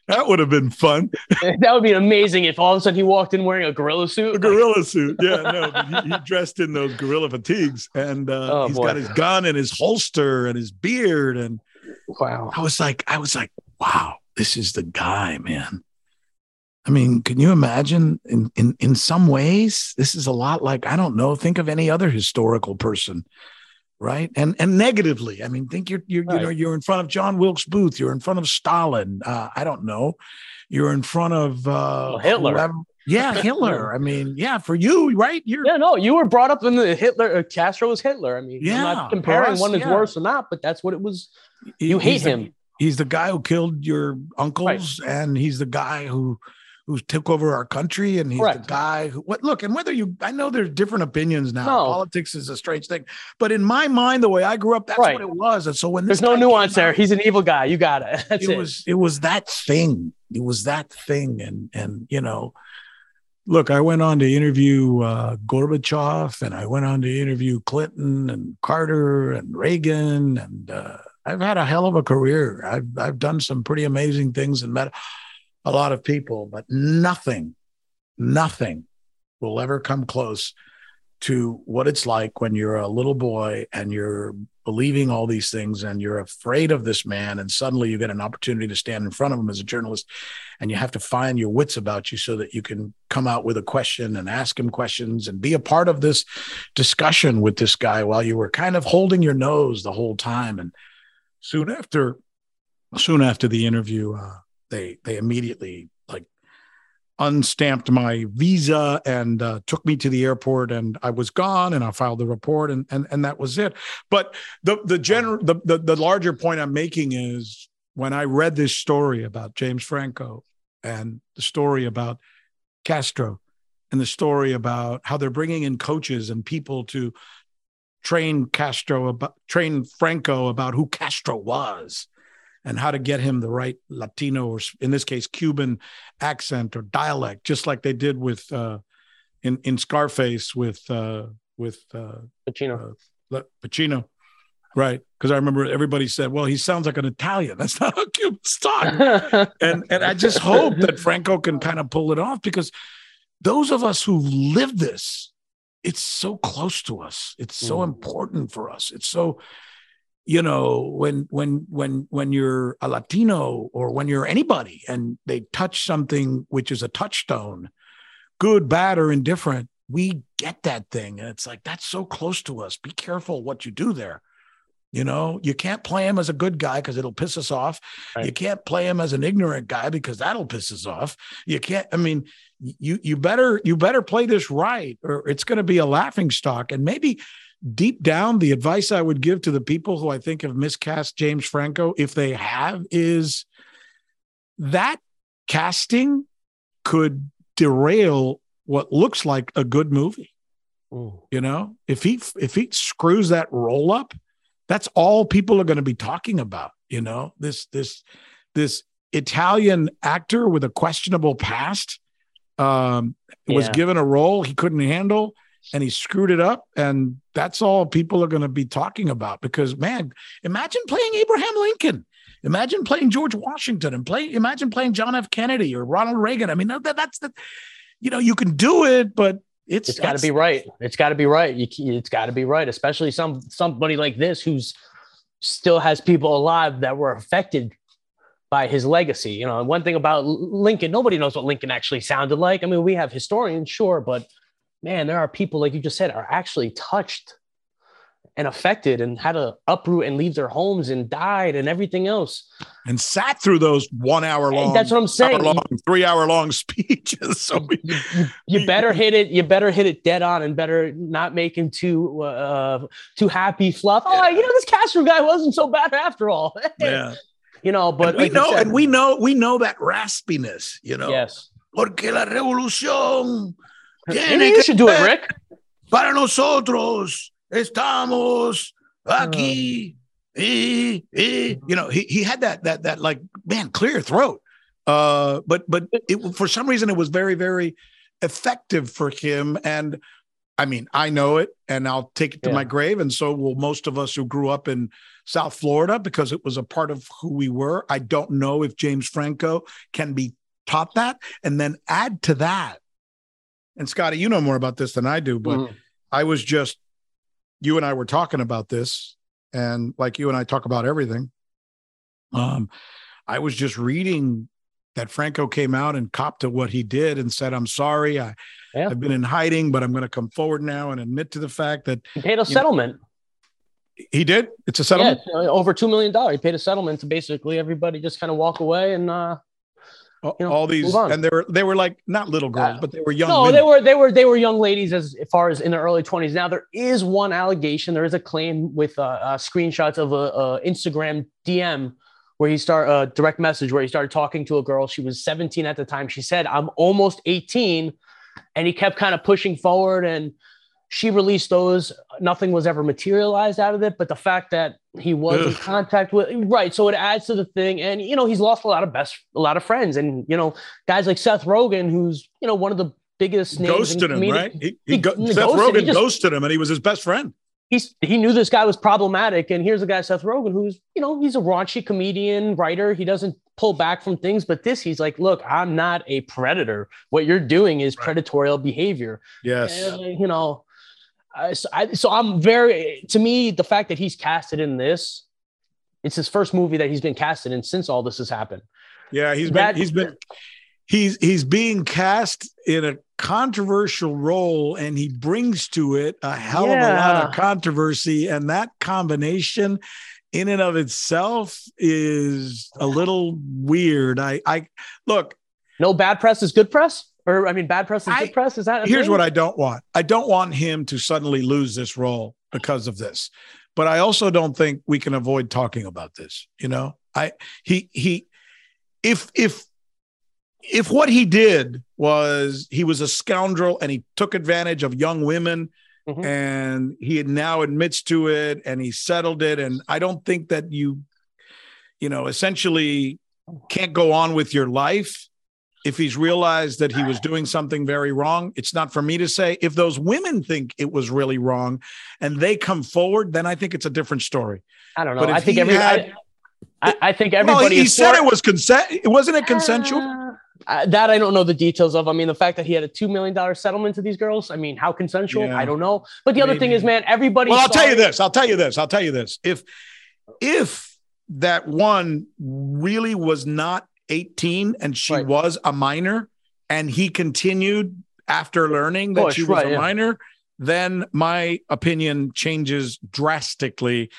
that would have been fun. that would be amazing if all of a sudden he walked in wearing a gorilla suit. A gorilla suit, yeah. No, he, he, dressed in those guerrilla fatigues, and uh, oh, he's boy. got his gun and his holster and his beard, and wow. I was like, I was like, wow, this is the guy, man. I mean, can you imagine? In in in some ways, this is a lot like I don't know. Think of any other historical person right? And and negatively, I mean, think you're you're right. you know you're in front of John Wilkes Booth, you're in front of Stalin. Uh, I don't know, you're in front of uh, well, Hitler. Whoever. Yeah, <laughs> Hitler. I mean, yeah, for you, right? You're yeah, no, you were brought up in the Hitler. Uh, Castro was Hitler. I mean, yeah, I'm not comparing us, one is yeah. worse or not, but that's what it was. You he, hate him. The, he's the guy who killed your uncles, right. and he's the guy who who took over our country and he's Correct. the guy who what look and whether you I know there's different opinions now. No. Politics is a strange thing. But in my mind, the way I grew up, that's right. what it was. And so when there's no nuance there, he's an evil guy. You got it. <laughs> That's it, it was it was that thing. It was that thing. And and you know, look, I went on to interview uh, Gorbachev and I went on to interview Clinton and Carter and Reagan and uh, I've had a hell of a career. I've I've done some pretty amazing things and met a lot of people, but nothing, nothing will ever come close to what it's like when you're a little boy and you're believing all these things and you're afraid of this man and suddenly you get an opportunity to stand in front of him as a journalist and you have to find your wits about you so that you can come out with a question and ask him questions and be a part of this discussion with this guy while you were kind of holding your nose the whole time. And soon after soon after the interview uh, they they immediately like unstamped my visa and uh, took me to the airport and I was gone and I filed the report and and and that was it. But the the general the, the the larger point I'm making is when I read this story about James Franco and the story about Castro and the story about how they're bringing in coaches and people to train Castro about train Franco about who Castro was and how to get him the right Latino or in this case Cuban accent or dialect, just like they did with uh, in in Scarface with uh, with uh, Pacino. Uh, Pacino, right? Because I remember everybody said, "Well, he sounds like an Italian. <laughs> That's not how Cubans talk." <laughs> and and I just hope that Franco can kind of pull it off because those of us who live this, it's so close to us. It's so mm. important for us. It's so you know when when when when you're a latino or when you're anybody and they touch something which is a touchstone good bad or indifferent we get that thing. And it's like that's so close to us. Be careful what you do there. You know you can't play him as a good guy because it'll piss us off. Right. you can't play him as an ignorant guy because that'll piss us off. You can't i mean you you better you better play this right or it's going to be a laughing stock. And maybe deep down, the advice I would give to the people who I think have miscast James Franco, if they have, is that casting could derail what looks like a good movie. Ooh. You know, if he if he screws that role up, that's all people are going to be talking about. You know, this this this Italian actor with a questionable past um, was given a role he couldn't handle and he screwed it up. And that's all people are going to be talking about because, man, imagine playing Abraham Lincoln. Imagine playing George Washington and play. Imagine playing John F. Kennedy or Ronald Reagan. I mean, that, that's the, you know, you can do it, but it's it's got to be right. It's got to be right. You, it's got to be right, especially some somebody like this who's still has people alive that were affected by his legacy. You know, one thing about Lincoln, nobody knows what Lincoln actually sounded like. I mean, we have historians, sure, but man, there are people like you just said are actually touched and affected and had to uproot and leave their homes and died and everything else. And sat through those one hour long that's what i'm saying. hour long, three hour long <laughs> speeches. So you, you, you, better hit it you better hit it dead on and better not make him too uh too happy fluff. Oh you know this castro guy wasn't so bad after all. <laughs> Yeah. you know but and we like know said, and we know we know that raspiness you know. Yes. Porque la revolución Maybe you should do it rick para nosotros estamos aquí. Eh, eh. You know, he, he had that that that like man clear throat. Uh, but but it, for some reason it was very very effective for him. And I mean, I know it, and I'll take it to yeah. my grave, and so will most of us who grew up in South Florida because it was a part of who we were. I don't know if James Franco can be taught that, and then add to that. And Scotty, you know more about this than I do, but mm-hmm. I was just you and I were talking about this, and like you and I talk about everything. Um, I was just reading that Franco came out and copped to what he did and said, "I'm sorry, I, yeah. I've been in hiding, but I'm going to come forward now and admit to the fact that he paid a settlement." Know, he did. It's a settlement. Yeah, over two million dollars. He paid a settlement to basically everybody just kind of walk away and uh, you know, all these and they were they were like not little girls, uh, but they were young. No, women. they were they were they were young ladies as far as in their early twenties. Now there is one allegation. There is a claim with uh, uh, screenshots of a, a, Instagram DM where he start a uh, direct message where he started talking to a girl. She was 17 at the time. She said, "I'm almost 18," and he kept kind of pushing forward and she released those. Nothing was ever materialized out of it, but the fact that he was Ugh. in contact with right, so it adds to the thing. And you know, he's lost a lot of best, a lot of friends, and you know, guys like Seth Rogen, who's you know one of the biggest names. Ghosted him, right? He, he, he go- Seth ghosted, Rogen he just, ghosted him, and he was his best friend. He's he knew this guy was problematic, and here's a guy Seth Rogen who's you know he's a raunchy comedian writer. He doesn't pull back from things, but this he's like, look, I'm not a predator. What you're doing is right. predatorial behavior. Yes, and, you know uh, so, I, so I'm very to me the fact that he's casted in this, it's his first movie that he's been casted in since all this has happened. Yeah, he's that, been he's been he's he's being cast in a controversial role and he brings to it a hell yeah. of a lot of controversy and that combination in and of itself is a little weird i i look no bad press is good press or I mean, bad press is good press. Is that here's thing? what I don't want? I don't want him to suddenly lose this role because of this. But I also don't think we can avoid talking about this. You know, I he he if if if what he did was he was a scoundrel and he took advantage of young women mm-hmm. and he now admits to it and he settled it and I don't think that you you know essentially can't go on with your life if he's realized that he was doing something very wrong, it's not for me to say. If those women think it was really wrong and they come forward, then I think it's a different story. I don't know. I think every had, I, I, think everybody. Well, he said it was consent. Wasn't it consensual? Uh, uh, that I don't know the details of. I mean, the fact that he had a two million dollar settlement to these girls. I mean, how consensual? Yeah. I don't know. But the Maybe. other thing is, man, everybody. Well, I'll tell you this. I'll tell you this. I'll tell you this. If if that one really was not 18 and she right. was a minor and he continued after learning that she was right, a yeah. minor, then my opinion changes drastically.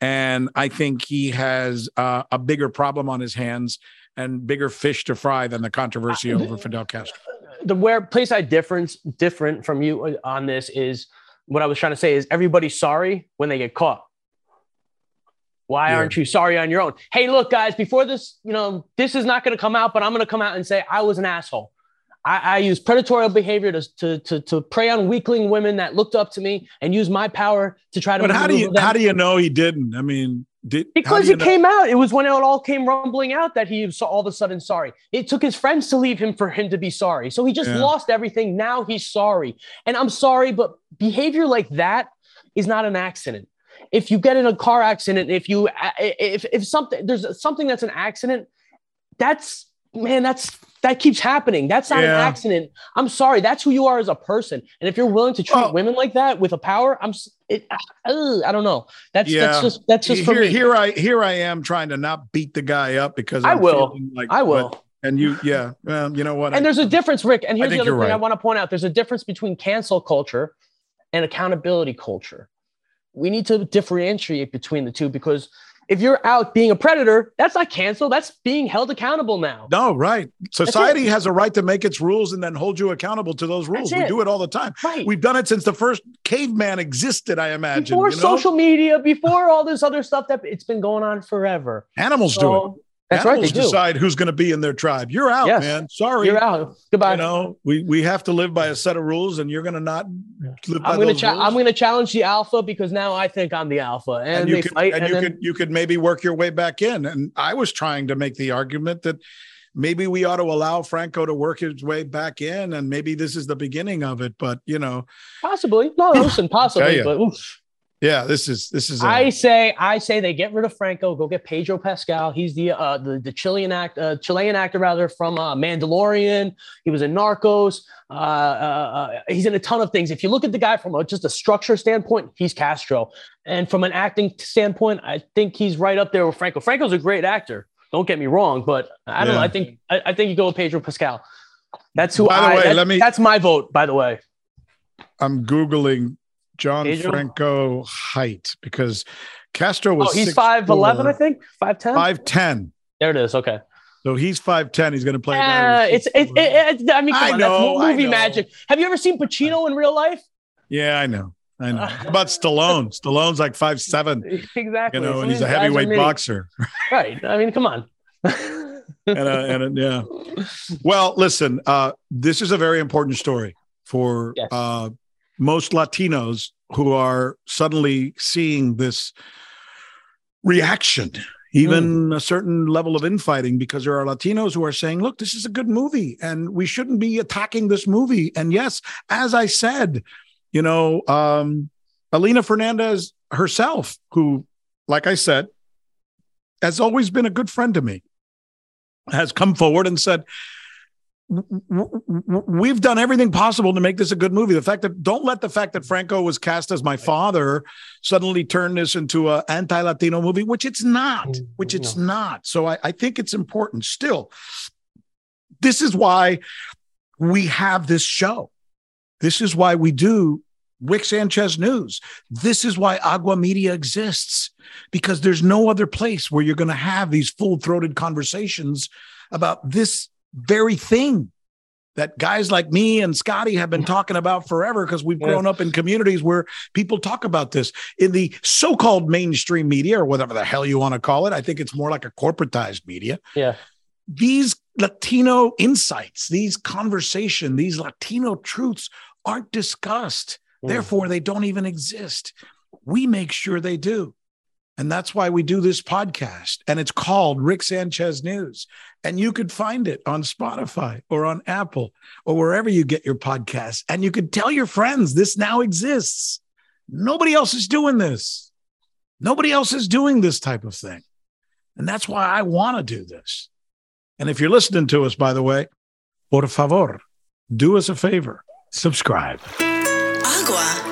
And I think he has uh, a bigger problem on his hands and bigger fish to fry than the controversy over Fidel Castro. The where place I difference different from you on this is what I was trying to say is everybody's sorry when they get caught. Why yeah. aren't you sorry on your own? Hey, look, guys, before this, you know, this is not going to come out, but I'm going to come out and say I was an asshole. I, I use predatory behavior to, to, to, to, prey on weakling women that looked up to me and use my power to try to. But how do you them. how do you know he didn't? I mean, Did, because it know? came out. It was when it all came rumbling out that he was all of a sudden sorry. It took his friends to leave him for him to be sorry. So he just yeah. lost everything. Now he's sorry. And I'm sorry, but behavior like that is not an accident. If you get in a car accident, if you if if something there's something that's an accident, that's man, that's that keeps happening. That's not yeah. an accident. I'm sorry. That's who you are as a person. And if you're willing to treat women like that with a power, I'm. It, uh, I don't know. That's yeah. that's just that's just here. Here I here I am trying to not beat the guy up because I'm i will. Like, I will. But, and you, yeah, well, you know what? And I, there's a difference, Rick. And here's the other thing right. I want to point out: there's a difference between cancel culture and accountability culture. We need to differentiate between the two because if you're out being a predator, that's not cancel. That's being held accountable now. No, right. Society has a right to make its rules and then hold you accountable to those rules. We do it all the time. Right. We've done it since the first caveman existed, I imagine. Before you know? social media, before all this other stuff that it's been going on forever. Animals so, do it. That's Animals right. They decide who's going to be in their tribe. You're out, yes. man. Sorry, you're out. Goodbye. You know, we we have to live by a set of rules, and you're going to not live by I'm going to cha- I'm going to challenge the alpha because now I think I'm the alpha, and, and you could, fight, and, and you then... could you could maybe work your way back in. And I was trying to make the argument that maybe we ought to allow Franco to work his way back in, and maybe this is the beginning of it. But you know, possibly no, listen, possibly, but. Oof. Yeah, this is this is. A- I say I say they get rid of Franco, go get Pedro Pascal. He's the uh the, the Chilean act uh, Chilean actor rather from uh, Mandalorian. He was in Narcos. Uh, uh, uh, he's in a ton of things. If you look at the guy from a, just a structure standpoint, he's Castro, and from an acting standpoint, I think he's right up there with Franco. Franco's a great actor. Don't get me wrong, but I don't yeah. know. I think I, I, think you go with Pedro Pascal. That's who. By the I, way, let me. That's my vote. By the way, I'm googling John Pedro? Franco height because Castro was. Oh, he's five eleven, I think. Five ten. Five ten. There it is. Okay. So he's five ten. He's going to play. Yeah, it's it, it, it, I mean, come I on, know, that's movie magic. Have you ever seen Pacino in real life? Yeah, I know. I know. <laughs> How about Stallone? Stallone's like five seven. Exactly. You know, and he's a heavyweight boxer. right. I mean, come on. <laughs> and, uh, and uh, yeah. Well, listen. Uh, this is a very important story for yes. uh, most Latinos who are suddenly seeing this reaction, even mm. a certain level of infighting, because there are Latinos who are saying, look, this is a good movie and we shouldn't be attacking this movie. And yes, as I said, you know, um, Alina Fernandez herself, who, like I said, has always been a good friend to me, has come forward and said, we've done everything possible to make this a good movie. The fact that don't let the fact that Franco was cast as my father suddenly turn this into an anti-Latino movie, which it's not, mm, which it's no. not. So I, I think it's important still. This is why we have this show. This is why we do Rick Sanchez News. This is why Agua Media exists, because there's no other place where you're going to have these full throated conversations about this very thing that guys like me and Scotty have been talking about forever because we've grown up in communities where people talk about this in the so-called mainstream media or whatever the hell you want to call it. I think it's more like a corporatized media. Yeah. These Latino insights, these conversation, these Latino truths aren't discussed. Mm. Therefore, they don't even exist. We make sure they do. And that's why we do this podcast. And it's called Rick Sanchez News. And you could find it on Spotify or on Apple or wherever you get your podcasts. And you could tell your friends this now exists. Nobody else is doing this. Nobody else is doing this type of thing. And that's why I want to do this. And if you're listening to us, by the way, por favor, do us a favor, subscribe. Agua